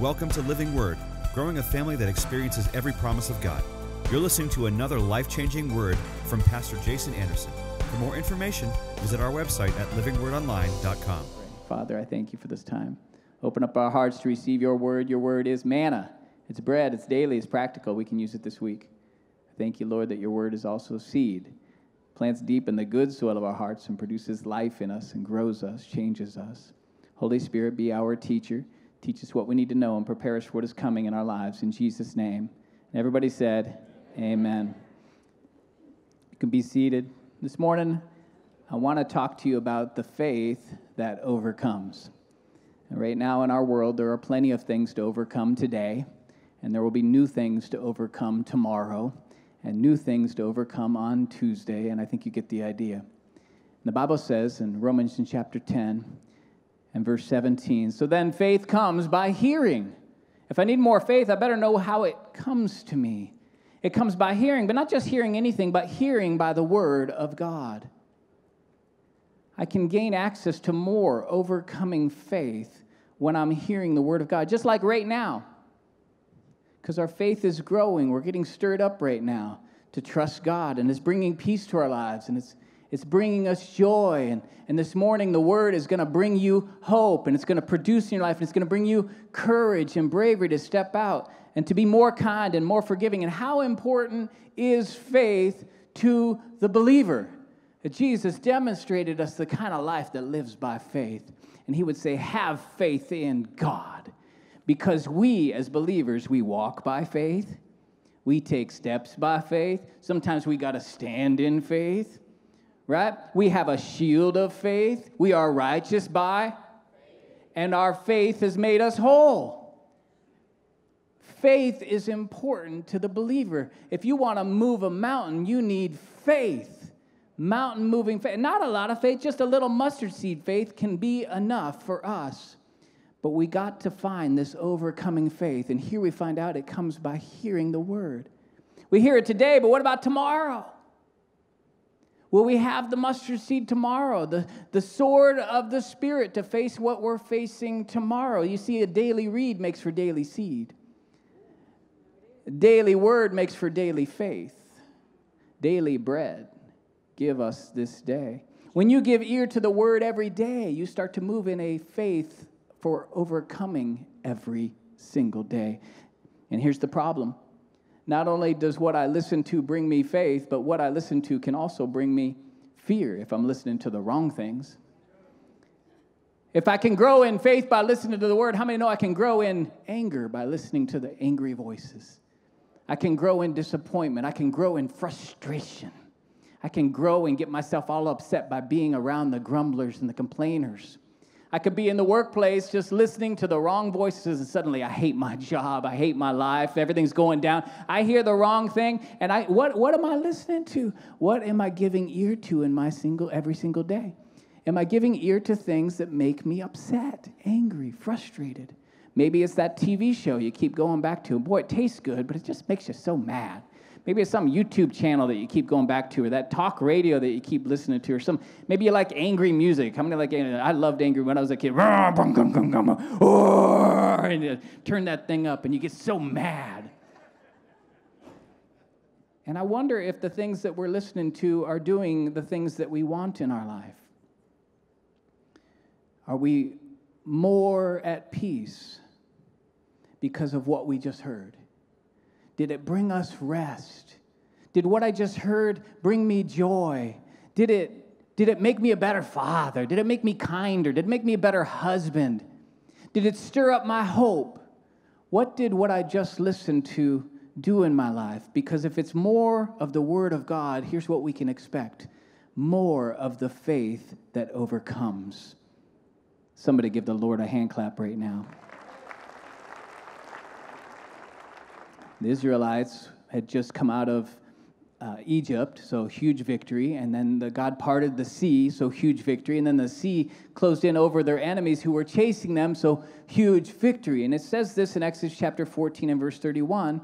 Welcome to Living Word, growing a family that experiences every promise of God. You're listening to another life changing word from Pastor Jason Anderson. For more information, visit our website at livingwordonline.com. Father, I thank you for this time. Open up our hearts to receive your word. Your word is manna. It's bread, it's daily, it's practical. We can use it this week. Thank you, Lord, that your word is also seed. Plants deep in the good soil of our hearts and produces life in us and grows us, changes us. Holy Spirit, be our teacher. Teach us what we need to know and prepare us for what is coming in our lives. In Jesus' name. And everybody said, Amen. You can be seated. This morning, I want to talk to you about the faith that overcomes. And right now in our world, there are plenty of things to overcome today, and there will be new things to overcome tomorrow, and new things to overcome on Tuesday, and I think you get the idea. And the Bible says in Romans in chapter 10 and verse 17, so then faith comes by hearing. If I need more faith, I better know how it comes to me. It comes by hearing, but not just hearing anything, but hearing by the word of God. I can gain access to more overcoming faith when I'm hearing the word of God, just like right now. Because our faith is growing. We're getting stirred up right now to trust God, and it's bringing peace to our lives, and it's, it's bringing us joy. And, and this morning, the word is going to bring you hope, and it's going to produce in your life, and it's going to bring you courage and bravery to step out and to be more kind and more forgiving. And how important is faith to the believer? Jesus demonstrated us the kind of life that lives by faith. And he would say, Have faith in God. Because we, as believers, we walk by faith, we take steps by faith. Sometimes we got to stand in faith, right? We have a shield of faith. We are righteous by, and our faith has made us whole faith is important to the believer. If you want to move a mountain, you need faith. Mountain moving faith. Not a lot of faith, just a little mustard seed faith can be enough for us. But we got to find this overcoming faith. And here we find out it comes by hearing the word. We hear it today, but what about tomorrow? Will we have the mustard seed tomorrow? The, the sword of the Spirit to face what we're facing tomorrow? You see, a daily read makes for daily seed. Daily word makes for daily faith. Daily bread, give us this day. When you give ear to the word every day, you start to move in a faith for overcoming every single day. And here's the problem not only does what I listen to bring me faith, but what I listen to can also bring me fear if I'm listening to the wrong things. If I can grow in faith by listening to the word, how many know I can grow in anger by listening to the angry voices? I can grow in disappointment. I can grow in frustration. I can grow and get myself all upset by being around the grumblers and the complainers. I could be in the workplace just listening to the wrong voices, and suddenly I hate my job, I hate my life, everything's going down. I hear the wrong thing, and I what what am I listening to? What am I giving ear to in my single every single day? Am I giving ear to things that make me upset, angry, frustrated? Maybe it's that TV show you keep going back to. Boy, it tastes good, but it just makes you so mad. Maybe it's some YouTube channel that you keep going back to, or that talk radio that you keep listening to, or some. Maybe you like angry music. How many like? I loved angry when I was a kid. And turn that thing up, and you get so mad. And I wonder if the things that we're listening to are doing the things that we want in our life. Are we more at peace because of what we just heard? Did it bring us rest? Did what I just heard bring me joy? Did it, did it make me a better father? Did it make me kinder? Did it make me a better husband? Did it stir up my hope? What did what I just listened to do in my life? Because if it's more of the Word of God, here's what we can expect more of the faith that overcomes. Somebody give the Lord a hand clap right now. The Israelites had just come out of uh, Egypt, so huge victory. And then the, God parted the sea, so huge victory. And then the sea closed in over their enemies who were chasing them, so huge victory. And it says this in Exodus chapter 14 and verse 31.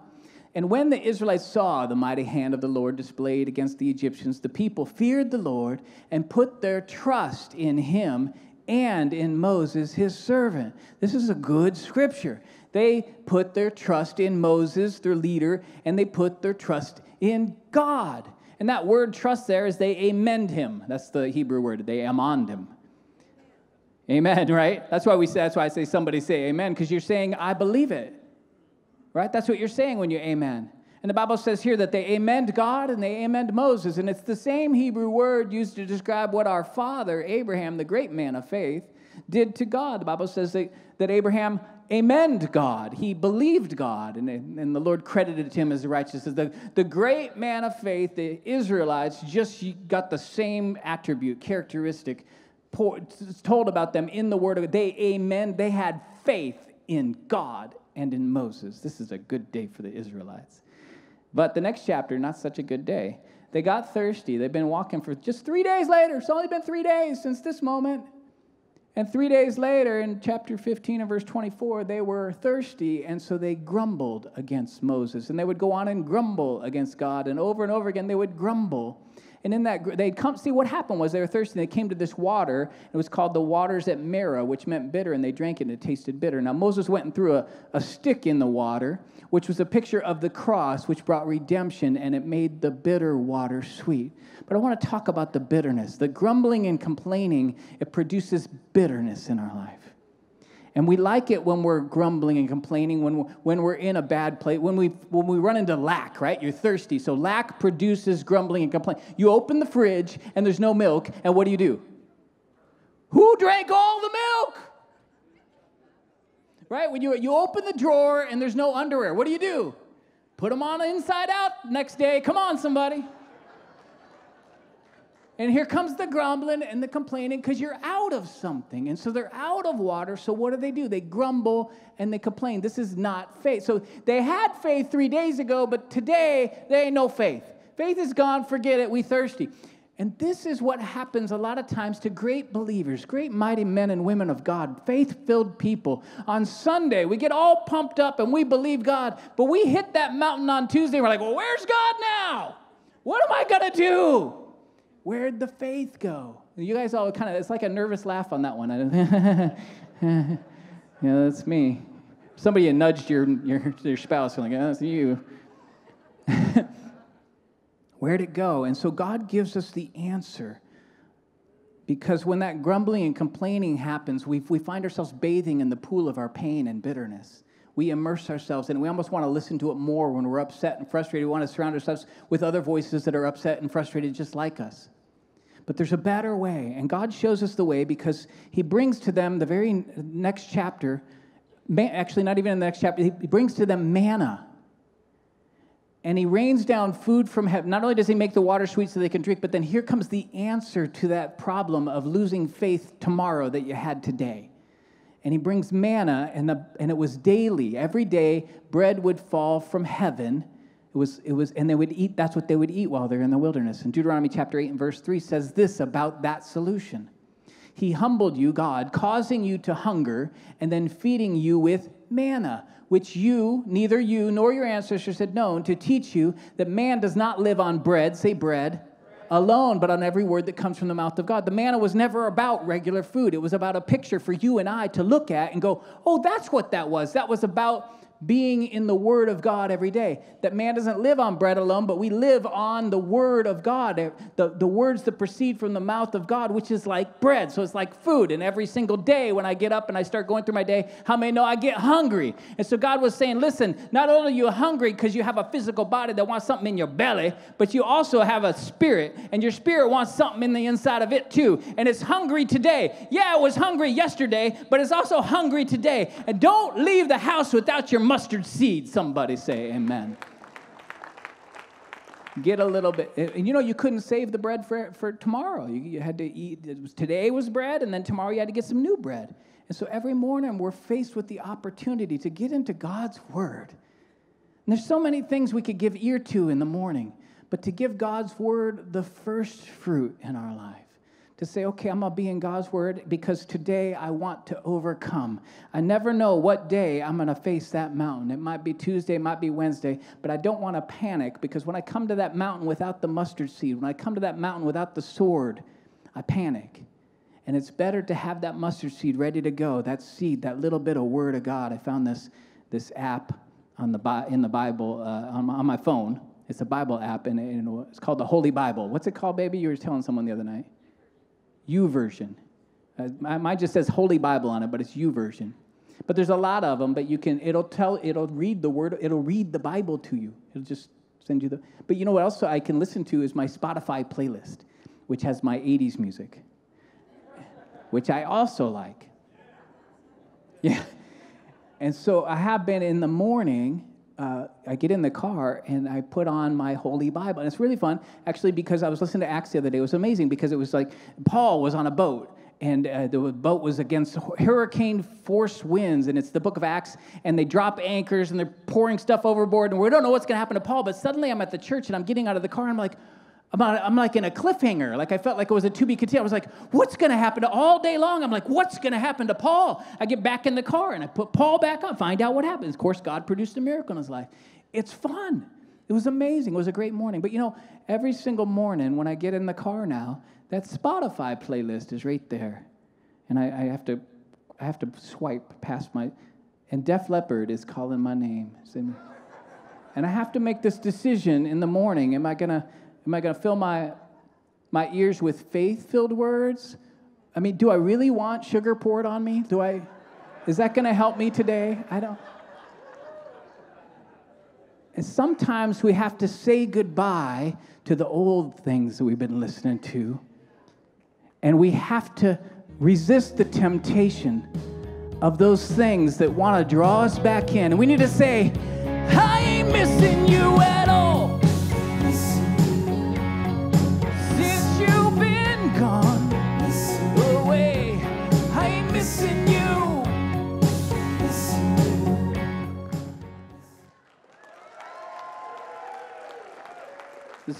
And when the Israelites saw the mighty hand of the Lord displayed against the Egyptians, the people feared the Lord and put their trust in him and in Moses, his servant. This is a good scripture. They put their trust in Moses, their leader, and they put their trust in God. And that word trust there is they amend him. That's the Hebrew word. They amend him. Amen, right? That's why we say, that's why I say somebody say amen, because you're saying, I believe it. Right? That's what you're saying when you amen. And the Bible says here that they amend God and they amend Moses. And it's the same Hebrew word used to describe what our father, Abraham, the great man of faith, did to God. The Bible says that, that Abraham amend God. He believed God, and, and the Lord credited him as righteous. The, the great man of faith, the Israelites, just got the same attribute, characteristic told about them in the Word of God. They, amen, they had faith in God and in Moses. This is a good day for the Israelites. But the next chapter, not such a good day. They got thirsty. They've been walking for just three days later. It's only been three days since this moment. And three days later, in chapter 15 and verse 24, they were thirsty, and so they grumbled against Moses. And they would go on and grumble against God, and over and over again, they would grumble. And in that, they'd come, see what happened was they were thirsty. And they came to this water. It was called the waters at Marah, which meant bitter, and they drank it and it tasted bitter. Now, Moses went and threw a, a stick in the water, which was a picture of the cross, which brought redemption, and it made the bitter water sweet. But I want to talk about the bitterness. The grumbling and complaining, it produces bitterness in our life. And we like it when we're grumbling and complaining, when we're, when we're in a bad place, when we, when we run into lack, right? You're thirsty. So lack produces grumbling and complaining. You open the fridge and there's no milk, and what do you do? Who drank all the milk? Right? When you, you open the drawer and there's no underwear, what do you do? Put them on inside out next day. Come on, somebody. And here comes the grumbling and the complaining because you're out of something. And so they're out of water. So what do they do? They grumble and they complain. This is not faith. So they had faith three days ago, but today there ain't no faith. Faith is gone. Forget it. We thirsty. And this is what happens a lot of times to great believers, great mighty men and women of God, faith filled people. On Sunday, we get all pumped up and we believe God, but we hit that mountain on Tuesday. And we're like, well, where's God now? What am I going to do? Where'd the faith go? You guys all kind of, it's like a nervous laugh on that one. yeah, that's me. Somebody nudged your, your, your spouse, like, oh, that's you. Where'd it go? And so God gives us the answer. Because when that grumbling and complaining happens, we, we find ourselves bathing in the pool of our pain and bitterness. We immerse ourselves in it. We almost want to listen to it more when we're upset and frustrated. We want to surround ourselves with other voices that are upset and frustrated just like us. But there's a better way. And God shows us the way because He brings to them the very next chapter, actually, not even in the next chapter, He brings to them manna. And He rains down food from heaven. Not only does He make the water sweet so they can drink, but then here comes the answer to that problem of losing faith tomorrow that you had today. And He brings manna, and, the, and it was daily. Every day, bread would fall from heaven it was, it was, and they would eat, that's what they would eat while they're in the wilderness. And Deuteronomy chapter 8 and verse 3 says this about that solution. He humbled you, God, causing you to hunger, and then feeding you with manna, which you, neither you nor your ancestors had known, to teach you that man does not live on bread, say bread, alone, but on every word that comes from the mouth of God. The manna was never about regular food. It was about a picture for you and I to look at and go, oh, that's what that was. That was about being in the Word of God every day. That man doesn't live on bread alone, but we live on the Word of God, eh, the, the words that proceed from the mouth of God, which is like bread. So it's like food. And every single day when I get up and I start going through my day, how many know I get hungry? And so God was saying, listen, not only are you hungry because you have a physical body that wants something in your belly, but you also have a spirit, and your spirit wants something in the inside of it too. And it's hungry today. Yeah, it was hungry yesterday, but it's also hungry today. And don't leave the house without your mustard seed. Somebody say amen. Get a little bit, and you know, you couldn't save the bread for, for tomorrow. You, you had to eat, was, today was bread, and then tomorrow you had to get some new bread. And so every morning we're faced with the opportunity to get into God's Word. And there's so many things we could give ear to in the morning, but to give God's Word the first fruit in our life to say, okay, I'm to be in God's word because today I want to overcome. I never know what day I'm to face that mountain. It might be Tuesday, it might be Wednesday, but I don't want to panic because when I come to that mountain without the mustard seed, when I come to that mountain without the sword, I panic. And it's better to have that mustard seed ready to go, that seed, that little bit of word of God. I found this this app on the in the Bible uh, on, my, on, my, phone. It's a Bible app, and it's called the Holy Bible. What's it called, baby? You were telling someone the other night. YouVersion. Uh, mine just says Holy Bible on it, but it's U YouVersion. But there's a lot of them. But you can. It'll tell. It'll read the word. It'll read the Bible to you. It'll just send you the. But you know what else I can listen to is my Spotify playlist, which has my '80s music, which I also like. Yeah. And so I have been in the morning. Uh, I get in the car and I put on my Holy Bible. And it's really fun, actually, because I was listening to Acts the other day. It was amazing because it was like Paul was on a boat and uh, the boat was against hurricane force winds and it's the book of acts and they drop anchors and they're pouring stuff overboard and we don't know what's going to happen to paul but suddenly i'm at the church and i'm getting out of the car and i'm like I'm, I'm like in a cliffhanger. Like I felt like it was a to be continued. I was like, what's going to happen to all day long? I'm like, what's going to happen to Paul? I get back in the car and I put Paul back on, find out what happens. Of course, God produced a miracle in his life. It's fun. It was amazing. It was a great morning. But you know, every single morning when I get in the car now, that Spotify playlist is right there. And I, I have to I have to swipe past my and Def Leppard is calling my name. And I have to make this decision in the morning. Am I gonna Am I going to fill my, my ears with faith filled words? I mean, do I really want sugar poured on me? Do I, is that going to help me today? I don't. And sometimes we have to say goodbye to the old things that we've been listening to. And we have to resist the temptation of those things that want to draw us back in. And we need to say, I ain't missing you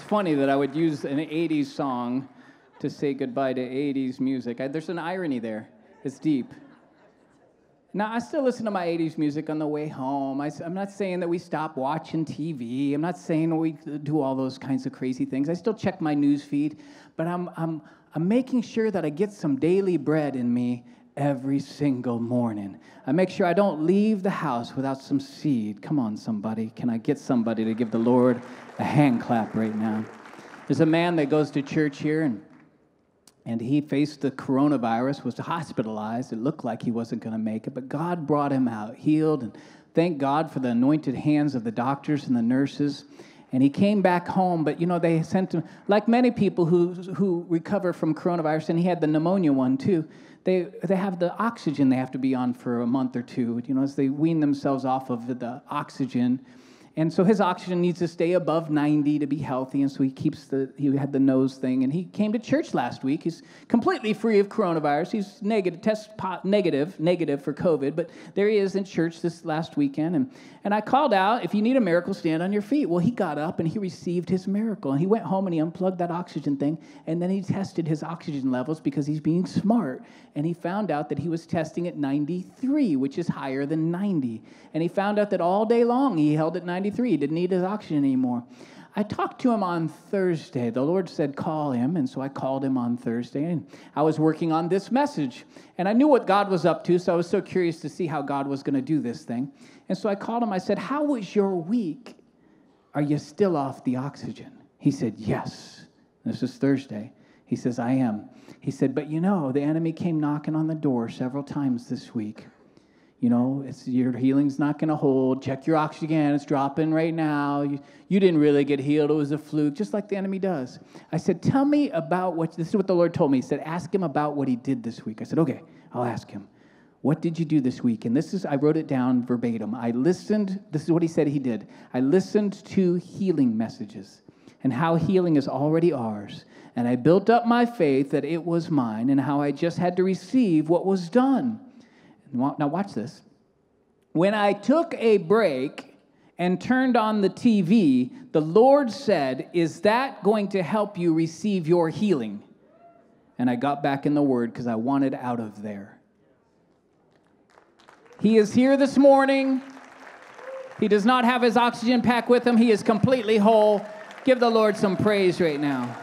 funny that I would use an 80s song to say goodbye to 80s music. I, there's an irony there. It's deep. Now, I still listen to my 80s music on the way home. I, am not saying that we stop watching TV. I'm not saying we do all those kinds of crazy things. I still check my news feed, but I'm, I'm, I'm making sure that I get some daily bread in me every single morning. I make sure I don't leave the house without some seed. Come on, somebody. Can I get somebody to give the Lord a hand clap right now? There's a man that goes to church here and and he faced the coronavirus, was hospitalized. It looked like he wasn't going to make it, but God brought him out, healed, and thank God for the anointed hands of the doctors and the nurses. And he came back home, but you know, they sent him, like many people who, who recover from coronavirus, and he had the pneumonia one too they, they have the oxygen they have to be on for a month or two, you know, as they wean themselves off of the oxygen. And so his oxygen needs to stay above 90 to be healthy. And so he keeps the, he had the nose thing. And he came to church last week. He's completely free of coronavirus. He's negative, test negative, negative for COVID. But there he is in church this last weekend. And, and I called out, if you need a miracle, stand on your feet. Well, he got up and he received his miracle. And he went home and he unplugged that oxygen thing. And then he tested his oxygen levels because he's being smart. And he found out that he was testing at 93, which is higher than 90. And he found out that all day long he held at 90. 93. He didn't need his oxygen anymore. I talked to him on Thursday. The Lord said, call him. And so I called him on Thursday. And I was working on this message. And I knew what God was up to. So I was so curious to see how God was going to do this thing. And so I called him. I said, How was your week? Are you still off the oxygen? He said, Yes. This is Thursday. He says, I am. He said, But you know, the enemy came knocking on the door several times this week you know, it's, your healing's not going to hold. Check your oxygen, it's dropping right now. You, you didn't really get healed, it was a fluke, just like the enemy does. I said, Tell me about what, this is what the Lord told me. He said, Ask him about what he did this week. I said, Okay, I'll ask him. What did you do this week? And this is, I wrote it down verbatim. I listened, this is what he said he did. I listened to healing messages and how healing is already ours. And I built up my faith that it was mine and how I just had to receive what was done. Now, watch this. When I took a break and turned on the TV, the Lord said, Is that going to help you receive your healing? And I got back in the Word because I wanted out of there. He is here this morning. He does not have his oxygen pack with him. He is completely whole. Give the Lord some praise right now.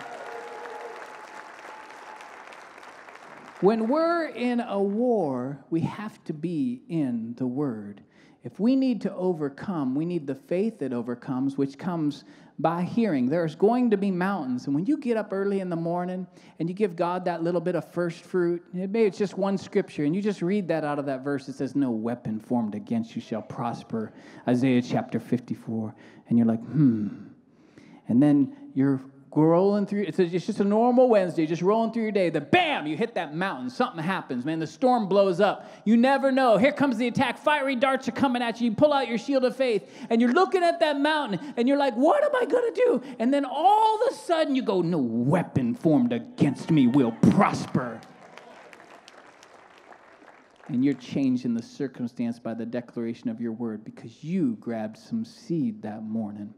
When we're in a war, we have to be in the Word. If we need to overcome, we need the faith that overcomes, which comes by hearing. There's going to be mountains. And when you get up early in the morning and you give God that little bit of first fruit, maybe it's just one scripture, and you just read that out of that verse. It says, No weapon formed against you shall prosper. Isaiah chapter 54. And you're like, hmm. And then you're rolling through. It's, it's just a normal Wednesday, just rolling through your day. The bam, you hit that mountain. Something happens, man. The storm blows up. You never know. Here comes the attack. Fiery darts are coming at you. You pull out your shield of faith, and you're looking at that mountain, and you're like, what am I going to do? And then all of a sudden, you go, no weapon formed against me will prosper. And you're changing the circumstance by the declaration of your word because you grabbed some seed that morning.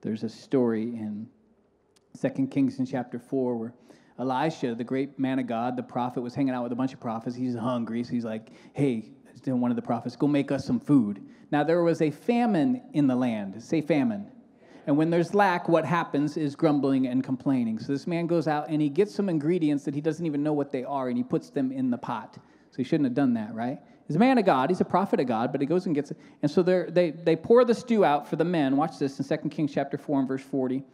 There's a story in Second Kings in chapter 4, where Elisha, the great man of God, the prophet, was hanging out with a bunch of prophets. He's hungry, so he's like, hey, one of the prophets, go make us some food. Now, there was a famine in the land. Say famine. And when there's lack, what happens is grumbling and complaining. So this man goes out and he gets some ingredients that he doesn't even know what they are, and he puts them in the pot. So he shouldn't have done that, right? He's a man of God. He's a prophet of God, but he goes and gets it. And so they they pour the stew out for the men. Watch this in 2 Kings chapter 4 and verse 40.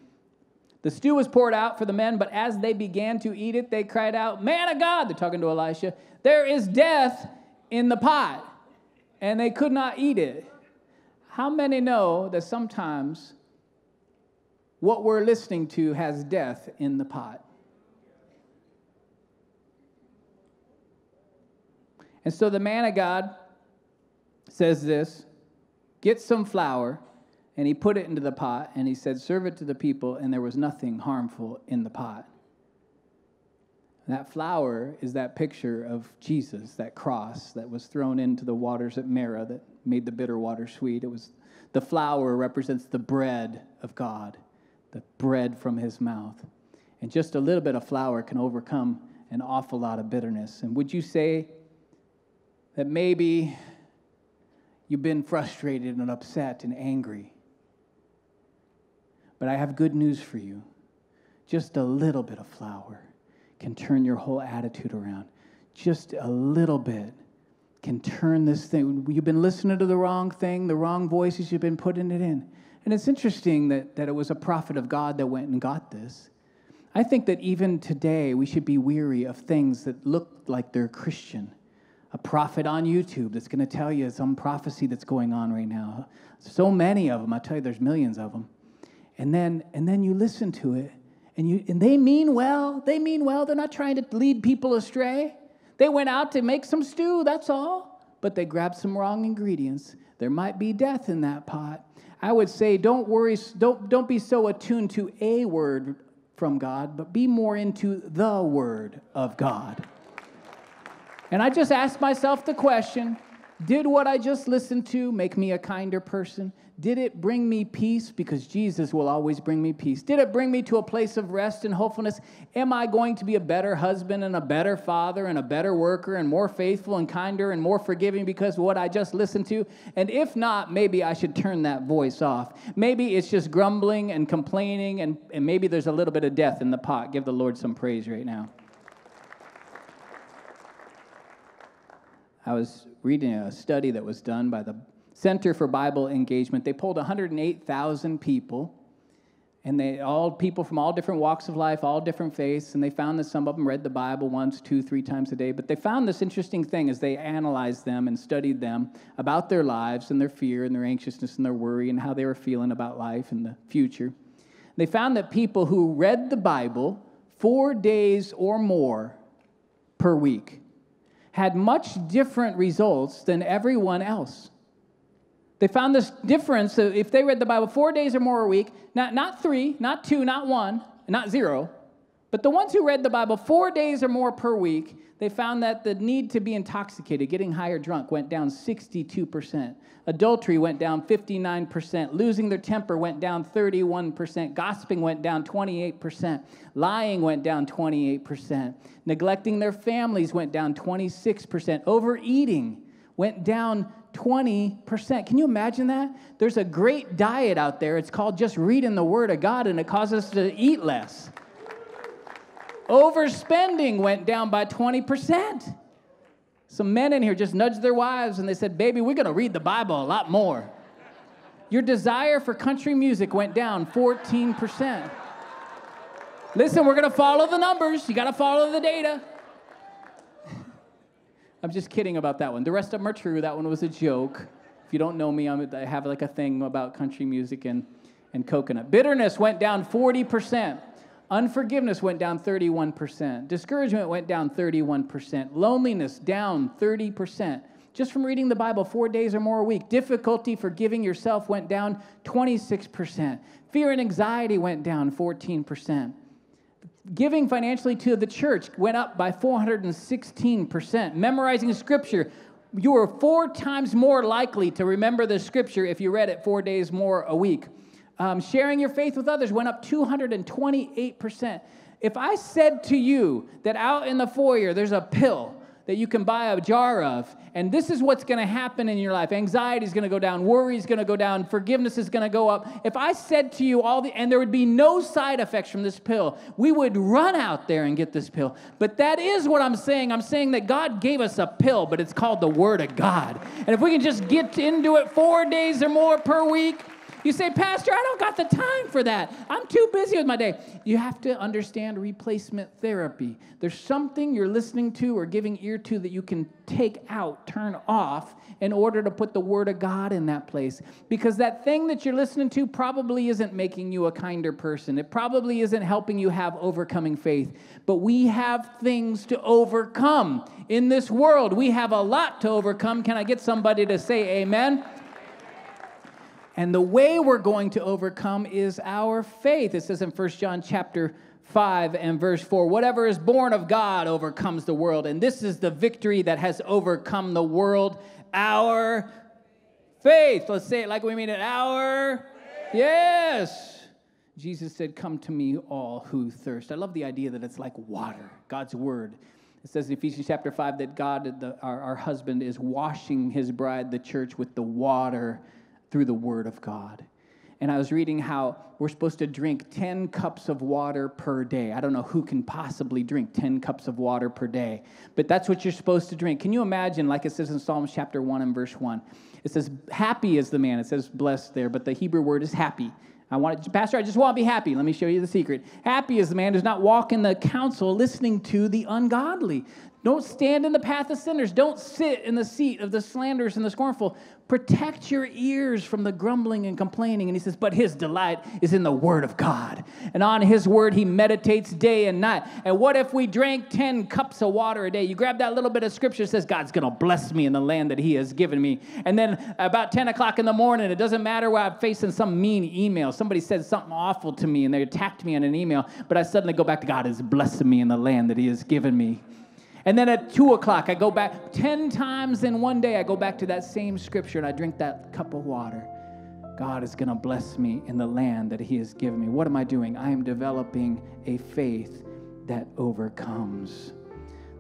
The stew was poured out for the men, but as they began to eat it, they cried out, Man of God, they're talking to Elisha, there is death in the pot. And they could not eat it. How many know that sometimes what we're listening to has death in the pot? And so the man of God says this get some flour and he put it into the pot and he said, Serve it to the people, and there was nothing harmful in the pot. That flour is that picture of Jesus, that cross that was thrown into the waters at Marah that made the bitter water sweet. It was the flour represents the bread of God, the bread from his mouth. And just a little bit of flour can overcome an awful lot of bitterness. And would you say that maybe you've been frustrated and upset and angry? But I have good news for you. Just a little bit of flour can turn your whole attitude around. Just a little bit can turn this thing. You've been listening to the wrong thing, the wrong voices, you've been putting it in. And it's interesting that, that it was a prophet of God that went and got this. I think that even today we should be weary of things that look like they're Christian. A prophet on YouTube that's going to tell you some prophecy that's going on right now. So many of them, I tell you, there's millions of them and then and then you listen to it and you and they mean well they mean well they're not trying to lead people astray. They went out to make some stew that's all but they grabbed some wrong ingredients. There might be death in that pot. I would say don't worry don't don't be so attuned to a word from god but be more into the word of god. And i just asked myself the question did what i just listened to make me a kinder person did it bring me peace? Because Jesus will always bring me peace. Did it bring me to a place of rest and hopefulness? Am I going to be a better husband and a better father and a better worker and more faithful and kinder and more forgiving because of what I just listened to? And if not, maybe I should turn that voice off. Maybe it's just grumbling and complaining, and, and maybe there's a little bit of death in the pot. Give the Lord some praise right now. I was reading a study that was done by the Center for Bible Engagement. They polled 108,000 people, and they all people from all different walks of life, all different faiths, and they found that some of them read the Bible once, two, three times a day. But they found this interesting thing as they analyzed them and studied them about their lives and their fear and their anxiousness and their worry and how they were feeling about life and the future. They found that people who read the Bible four days or more per week had much different results than everyone else. They found this difference if they read the Bible four days or more a week, not, not three, not two, not one, not zero, but the ones who read the Bible four days or more per week, they found that the need to be intoxicated, getting high or drunk, went down 62%. Adultery went down 59%. Losing their temper went down 31%. Gossiping went down 28%. Lying went down 28%. Neglecting their families went down 26%. Overeating went down 20%. Can you imagine that? There's a great diet out there. It's called just reading the Word of God, and it causes us to eat less. Overspending went down by 20%. Some men in here just nudged their wives and they said, Baby, we're going to read the Bible a lot more. Your desire for country music went down 14%. Listen, we're going to follow the numbers. You got to follow the data. I'm just kidding about that one. The rest of them are true. That one was a joke. If you don't know me, I'm, I have like a thing about country music and, and coconut. Bitterness went down 40%. Unforgiveness went down 31%. Discouragement went down 31%. Loneliness down 30%. Just from reading the Bible four days or more a week. Difficulty forgiving yourself went down 26%. Fear and anxiety went down 14%. Giving financially to the church went up by 416%. Memorizing scripture, you were four times more likely to remember the scripture if you read it four days more a week. Um, sharing your faith with others went up 228%. If I said to you that out in the foyer there's a pill that you can buy a jar of. And this is what's going to happen in your life. Anxiety is going to go down, worry is going to go down, forgiveness is going to go up. If I said to you all the and there would be no side effects from this pill, we would run out there and get this pill. But that is what I'm saying. I'm saying that God gave us a pill, but it's called the word of God. And if we can just get into it 4 days or more per week, you say, Pastor, I don't got the time for that. I'm too busy with my day. You have to understand replacement therapy. There's something you're listening to or giving ear to that you can take out, turn off, in order to put the Word of God in that place. Because that thing that you're listening to probably isn't making you a kinder person. It probably isn't helping you have overcoming faith. But we have things to overcome in this world. We have a lot to overcome. Can I get somebody to say amen? And the way we're going to overcome is our faith. It says in 1 John chapter 5 and verse 4 whatever is born of God overcomes the world. And this is the victory that has overcome the world, our faith. Let's say it like we mean it. Our faith. Yes. Jesus said, Come to me, all who thirst. I love the idea that it's like water, God's word. It says in Ephesians chapter 5 that God, the, our, our husband, is washing his bride, the church, with the water through the Word of God. And I was reading how we're supposed to drink 10 cups of water per day. I don't know who can possibly drink 10 cups of water per day, but that's what you're supposed to drink. Can you imagine, like it says in Psalms chapter 1 and verse 1? It says, Happy is the man. It says blessed there, but the Hebrew word is happy. I want it, Pastor, I just want to be happy. Let me show you the secret. Happy is the man who does not walk in the counsel listening to the ungodly. Don't stand in the path of sinners. Don't sit in the seat of the slanderers and the scornful. Protect your ears from the grumbling and complaining. And he says, But his delight is in the word of God. And on his word he meditates day and night. And what if we drank 10 cups of water a day? You grab that little bit of scripture, says, God's going to bless me in the land that he has given me. And then about 10 o'clock in the morning, it doesn't matter where I'm facing some mean email. Somebody said something awful to me and they attacked me on an email. But I suddenly go back to God is blessing me in the land that he has given me. And then at two o'clock, I go back 10 times in one day, I go back to that same scripture and I drink that cup of water. God is going to bless me in the land that He has given me. What am I doing? I am developing a faith that overcomes.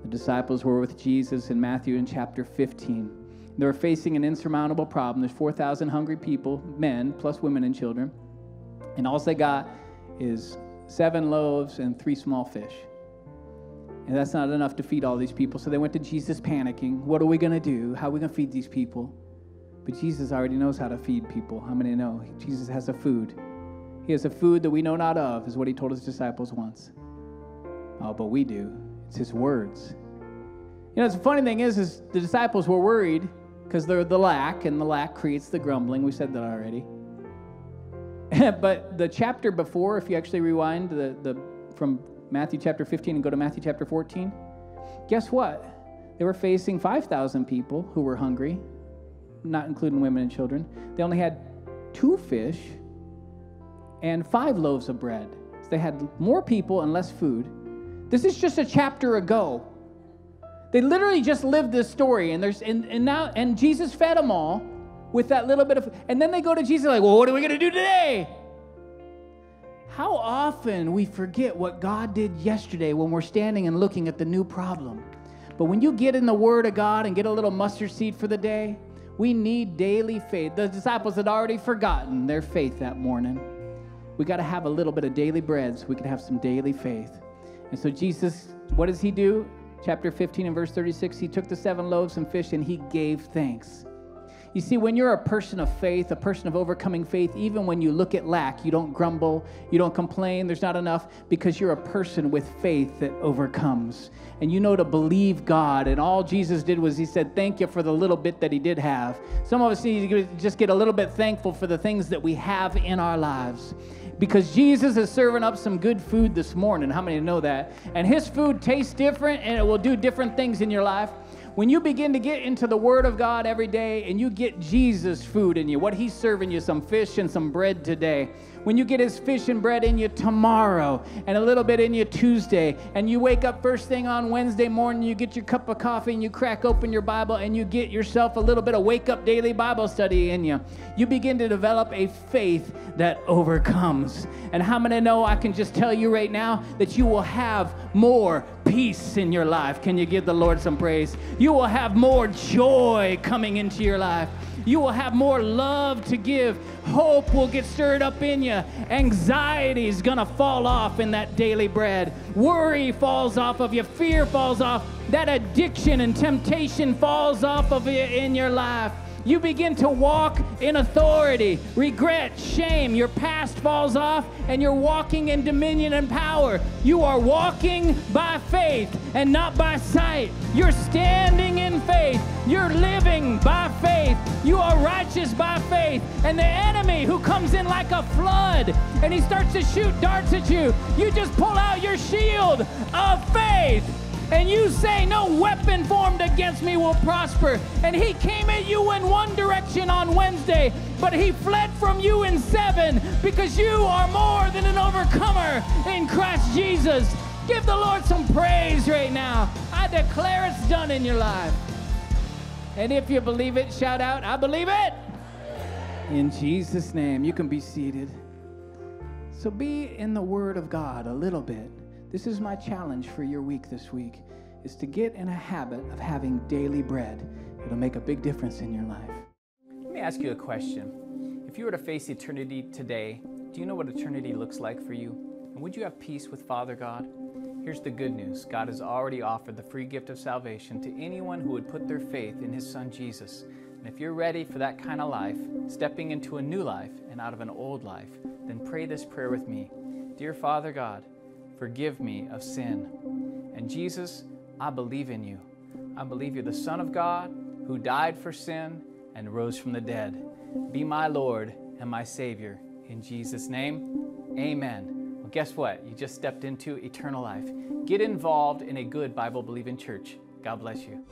The disciples were with Jesus in Matthew in chapter 15. They were facing an insurmountable problem. There's 4,000 hungry people, men, plus women and children. And all they got is seven loaves and three small fish. And that's not enough to feed all these people. So they went to Jesus panicking. What are we going to do? How are we going to feed these people? But Jesus already knows how to feed people. How many know? Jesus has a food. He has a food that we know not of, is what he told his disciples once. Oh, but we do. It's his words. You know, the funny thing is, is the disciples were worried because they're the lack, and the lack creates the grumbling. We said that already. but the chapter before, if you actually rewind the, the from Matthew chapter 15 and go to Matthew chapter 14, guess what? They were facing 5,000 people who were hungry, not including women and children. They only had two fish and five loaves of bread. So they had more people and less food. This is just a chapter ago. They literally just lived this story, and there's and, and now and Jesus fed them all with that little bit of, and then they go to Jesus like, well, what are we gonna do today? How often we forget what God did yesterday when we're standing and looking at the new problem. But when you get in the Word of God and get a little mustard seed for the day, we need daily faith. The disciples had already forgotten their faith that morning. We got to have a little bit of daily bread so we can have some daily faith. And so, Jesus, what does He do? chapter 15 and verse 36, he took the seven loaves and fish and he gave thanks. You see, when you're a person of faith, a person of overcoming faith, even when you look at lack, you don't grumble, you don't complain, there's not enough, because you're a person with faith that overcomes. And you know to believe God. And all Jesus did was he said, Thank you for the little bit that he did have. Some of us need to just get a little bit thankful for the things that we have in our lives because Jesus is serving up some good food this morning. How many know that? And his food tastes different and it will do different things in your life when you begin to get into the Word of God every day and you get Jesus' food in you, what He's serving you, some fish and some bread today, when you get his fish and bread in you tomorrow and a little bit in you Tuesday, and you wake up first thing on Wednesday morning, you get your cup of coffee and you crack open your Bible and you get yourself a little bit of wake up daily Bible study in you, you begin to develop a faith that overcomes. And how many know I can just tell you right now that you will have more peace in your life? Can you give the Lord some praise? You will have more joy coming into your life. You will have more love to give. Hope will get stirred up in you. Anxiety is going to fall off in that daily bread. Worry falls off of you. Fear falls off. That addiction and temptation falls off of you in your life. You begin to walk in authority. Regret, shame, your past falls off, and you're walking in dominion and power. You are walking by faith and not by sight. You're standing in faith. You're living by. You are righteous by faith. And the enemy who comes in like a flood and he starts to shoot darts at you, you just pull out your shield of faith and you say, No weapon formed against me will prosper. And he came at you in one direction on Wednesday, but he fled from you in seven because you are more than an overcomer in Christ Jesus. Give the Lord some praise right now. I declare it's done in your life. And if you believe it, shout out, I believe it. In Jesus' name, you can be seated. So be in the Word of God a little bit. This is my challenge for your week this week is to get in a habit of having daily bread. It'll make a big difference in your life. Let me ask you a question. If you were to face eternity today, do you know what eternity looks like for you? And would you have peace with Father God? Here's the good news God has already offered the free gift of salvation to anyone who would put their faith in His Son Jesus. And if you're ready for that kind of life, stepping into a new life and out of an old life, then pray this prayer with me Dear Father God, Forgive me of sin. And Jesus, I believe in you. I believe you're the Son of God who died for sin and rose from the dead. Be my Lord and my Savior. In Jesus' name, amen. Guess what? You just stepped into eternal life. Get involved in a good Bible believing church. God bless you.